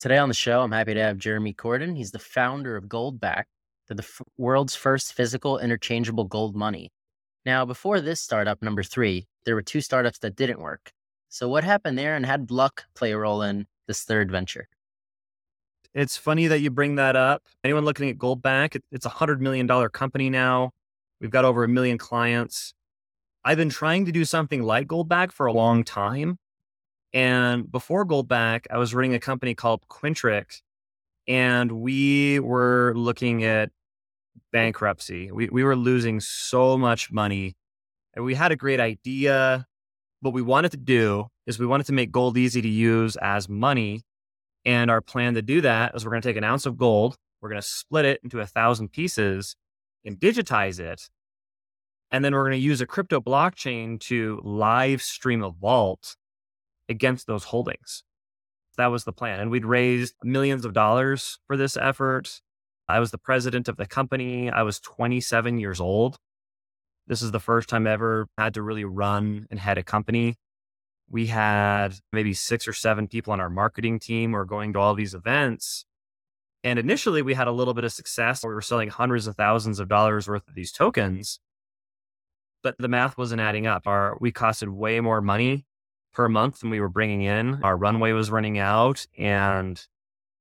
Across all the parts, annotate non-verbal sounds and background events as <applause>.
Today on the show, I'm happy to have Jeremy Cordon. He's the founder of Goldback, the f- world's first physical interchangeable gold money. Now, before this startup, number three, there were two startups that didn't work. So, what happened there and had luck play a role in this third venture? It's funny that you bring that up. Anyone looking at Goldback, it's a $100 million company now. We've got over a million clients. I've been trying to do something like Goldback for a long time. And before Goldback, I was running a company called Quintric, and we were looking at bankruptcy. We, we were losing so much money. And we had a great idea. What we wanted to do is we wanted to make gold easy to use as money. And our plan to do that is we're going to take an ounce of gold, we're going to split it into a thousand pieces and digitize it. And then we're going to use a crypto blockchain to live stream a vault against those holdings. That was the plan. And we'd raised millions of dollars for this effort. I was the president of the company. I was 27 years old. This is the first time I ever had to really run and head a company. We had maybe six or seven people on our marketing team were going to all these events. And initially, we had a little bit of success. We were selling hundreds of thousands of dollars worth of these tokens, but the math wasn't adding up. Our we costed way more money per month than we were bringing in. Our runway was running out. And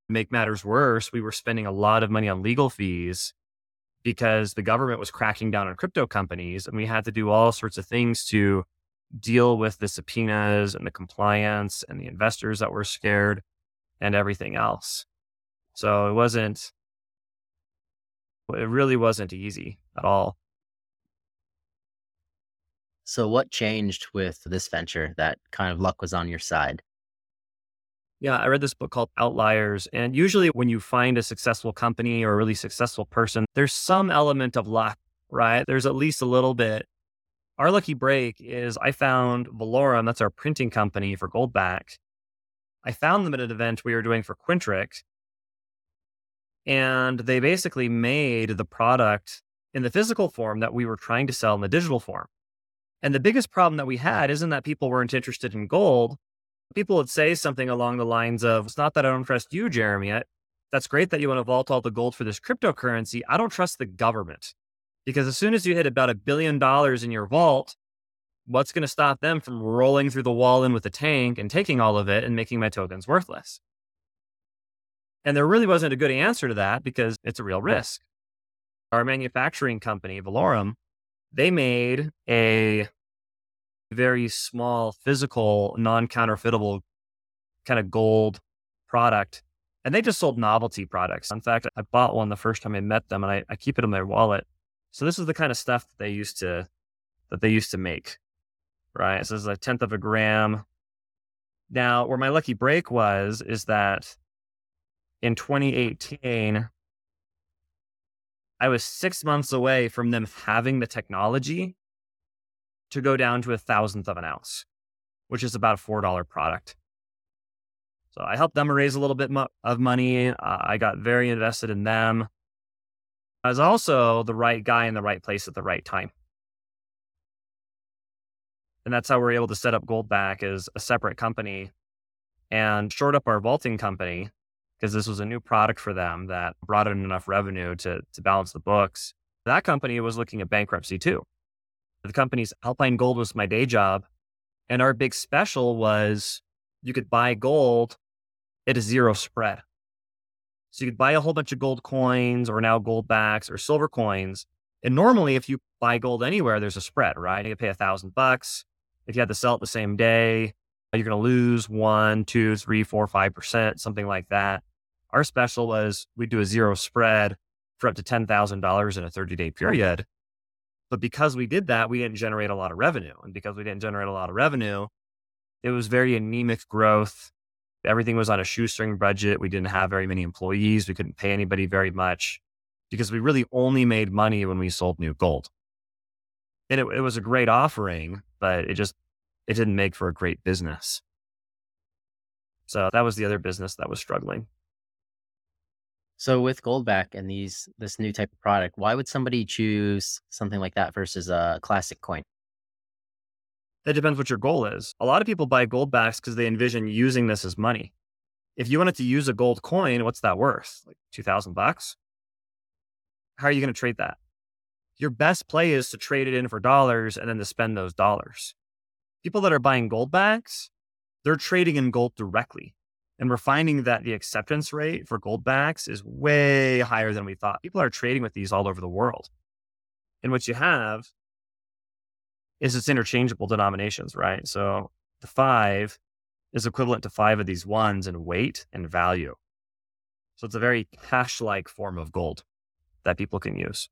make matters worse, we were spending a lot of money on legal fees because the government was cracking down on crypto companies. And we had to do all sorts of things to deal with the subpoenas and the compliance and the investors that were scared and everything else. So it wasn't, it really wasn't easy at all. So, what changed with this venture that kind of luck was on your side? Yeah, I read this book called Outliers. And usually, when you find a successful company or a really successful person, there's some element of luck, right? There's at least a little bit. Our lucky break is I found Valaurum, that's our printing company for Goldback. I found them at an event we were doing for Quintric. And they basically made the product in the physical form that we were trying to sell in the digital form. And the biggest problem that we had isn't that people weren't interested in gold. People would say something along the lines of, It's not that I don't trust you, Jeremy. That's great that you want to vault all the gold for this cryptocurrency. I don't trust the government. Because as soon as you hit about a billion dollars in your vault, what's going to stop them from rolling through the wall in with a tank and taking all of it and making my tokens worthless? And there really wasn't a good answer to that because it's a real risk. Our manufacturing company, Valaurum, they made a very small physical non-counterfeitable kind of gold product and they just sold novelty products. In fact i bought one the first time i met them and I, I keep it in my wallet. So this is the kind of stuff that they used to that they used to make right? So this is a tenth of a gram. Now where my lucky break was is that in 2018 I was six months away from them having the technology to go down to a thousandth of an ounce, which is about a $4 product. So I helped them raise a little bit of money. Uh, I got very invested in them. I was also the right guy in the right place at the right time. And that's how we're able to set up Goldback as a separate company and short up our vaulting company because this was a new product for them that brought in enough revenue to, to balance the books. That company was looking at bankruptcy too. The company's Alpine Gold was my day job. And our big special was you could buy gold at a zero spread. So you could buy a whole bunch of gold coins or now Goldbacks or silver coins. And normally, if you buy gold anywhere, there's a spread, right? You pay a thousand bucks. If you had to sell it the same day, you're going to lose one, two, three, four, five percent, something like that. Our special was we do a zero spread for up to $10,000 in a 30 day period. But because we did that, we didn't generate a lot of revenue. And because we didn't generate a lot of revenue, it was very anemic growth. Everything was on a shoestring budget. We didn't have very many employees. We couldn't pay anybody very much because we really only made money when we sold new gold. And it, it was a great offering, but it just, it didn't make for a great business. So that was the other business that was struggling. So with Goldback and these this new type of product, why would somebody choose something like that versus a classic coin? That depends what your goal is. A lot of people buy Goldbacks because they envision using this as money. If you wanted to use a gold coin, what's that worth? Like 2000 bucks? How are you going to trade that? Your best play is to trade it in for dollars and then to spend those dollars. People that are buying Goldbacks, they're trading in gold directly. And we're finding that the acceptance rate for Goldbacks is way higher than we thought. People are trading with these all over the world. And what you have is it's interchangeable denominations, right? So the five is equivalent to five of these ones in weight and value. So it's a very cash like form of gold that people can use.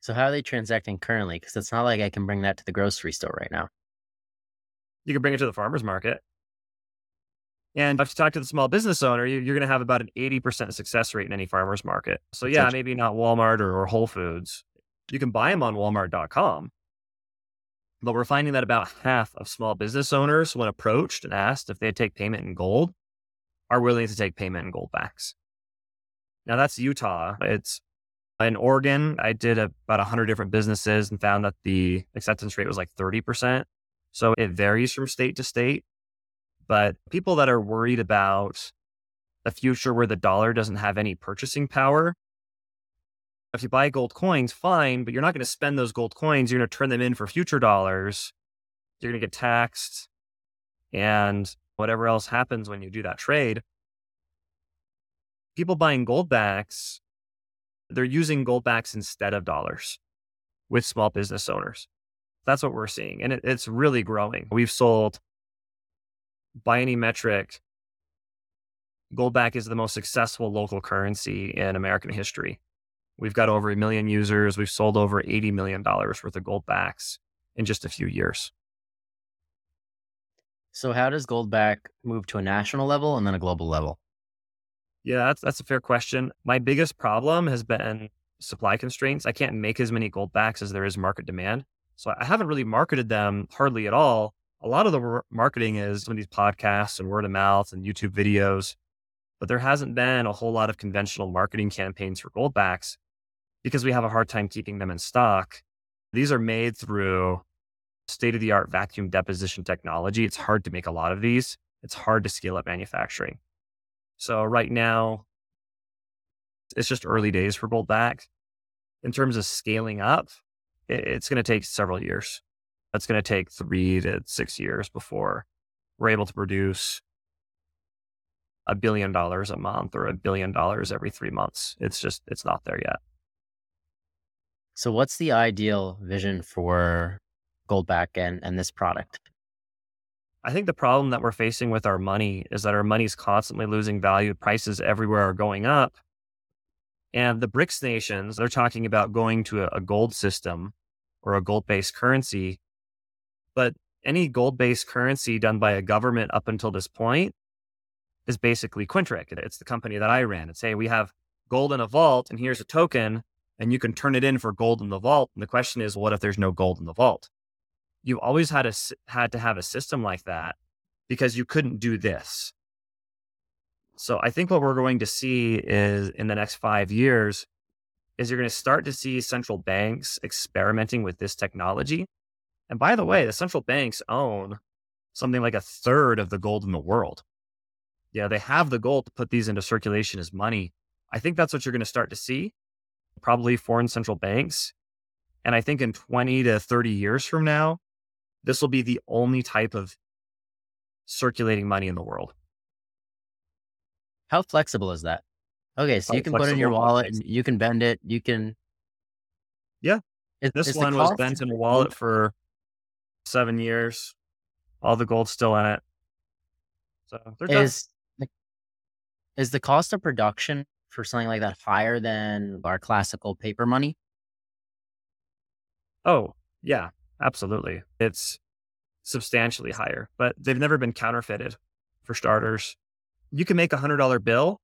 So how are they transacting currently? Because it's not like I can bring that to the grocery store right now. You can bring it to the farmer's market. And if you talk to the small business owner, you're going to have about an 80% success rate in any farmer's market. So yeah, maybe not Walmart or, or Whole Foods. You can buy them on walmart.com. But we're finding that about half of small business owners, when approached and asked if they'd take payment in gold, are willing to take payment in Goldbacks. Now that's Utah. It's in Oregon. I did a, about 100 different businesses and found that the acceptance rate was like 30%. So it varies from state to state. But people that are worried about a future where the dollar doesn't have any purchasing power, if you buy gold coins, fine, but you're not going to spend those gold coins. You're going to turn them in for future dollars. You're going to get taxed and whatever else happens when you do that trade. People buying Goldbacks, they're using Goldbacks instead of dollars with small business owners. That's what we're seeing. And it, it's really growing. We've sold by any metric, Goldback is the most successful local currency in American history. We've got over a million users. We've sold over $80 million worth of Goldbacks in just a few years. So, how does Goldback move to a national level and then a global level? Yeah, that's, that's a fair question. My biggest problem has been supply constraints. I can't make as many Goldbacks as there is market demand. So, I haven't really marketed them hardly at all a lot of the marketing is some of these podcasts and word of mouth and YouTube videos, but there hasn't been a whole lot of conventional marketing campaigns for goldbacks because we have a hard time keeping them in stock. These are made through state of the art vacuum deposition technology. It's hard to make a lot of these. It's hard to scale up manufacturing. So right now, it's just early days for Goldback. In terms of scaling up, it's going to take several years that's going to take three to six years before we're able to produce a billion dollars a month or a billion dollars every three months. It's just, it's not there yet. So, what's the ideal vision for Goldback and, and this product? I think the problem that we're facing with our money is that our money is constantly losing value. Prices everywhere are going up. And the BRICS nations, they're talking about going to a, a gold system or a gold based currency but any gold based currency done by a government up until this point is basically Quintric. It's the company that I ran. It's, hey, we have gold in a vault and here's a token and you can turn it in for gold in the vault. And the question is, what if there's no gold in the vault? You always had, a, had to have a system like that because you couldn't do this. So I think what we're going to see is in the next five years is you're going to start to see central banks experimenting with this technology and by the way, the central banks own something like a third of the gold in the world. Yeah, they have the gold to put these into circulation as money. I think that's what you're going to start to see, probably foreign central banks. And I think in 20 to 30 years from now, this will be the only type of circulating money in the world. How flexible is that? Okay, so How you can put in your wallet, and you can bend it, you can. Yeah, this one was bent in a <laughs> wallet for seven years. All the gold's still in it. So is is the cost of production for something like that higher than our classical paper money? Oh, yeah, absolutely. It's substantially higher, but they've never been counterfeited for starters. You can make a hundred dollar bill.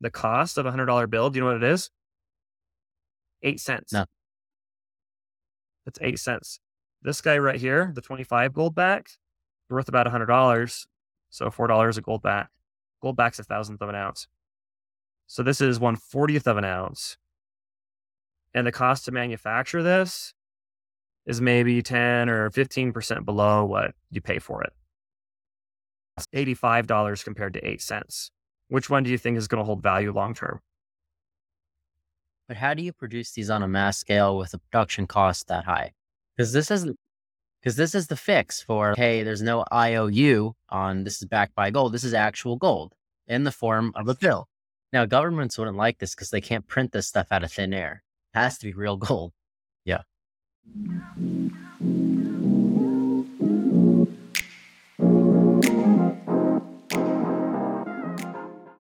The cost of a hundred dollar bill, do you know what it is? Eight cents. No. It's eight cents. This guy right here, the 25 Goldback, worth about $100. So $4 a Goldback. Gold back's a thousandth of an ounce. So this is one fortieth of an ounce. And the cost to manufacture this is maybe 10 or 15% below what you pay for it. $85 compared to 8 cents. Which one do you think is going to hold value long term? But how do you produce these on a mass scale with a production cost that high? Because this is because this is the fix for hey, there's no IOU on this is backed by gold. This is actual gold in the form of a bill. Now governments wouldn't like this because they can't print this stuff out of thin air. It has to be real gold. Yeah.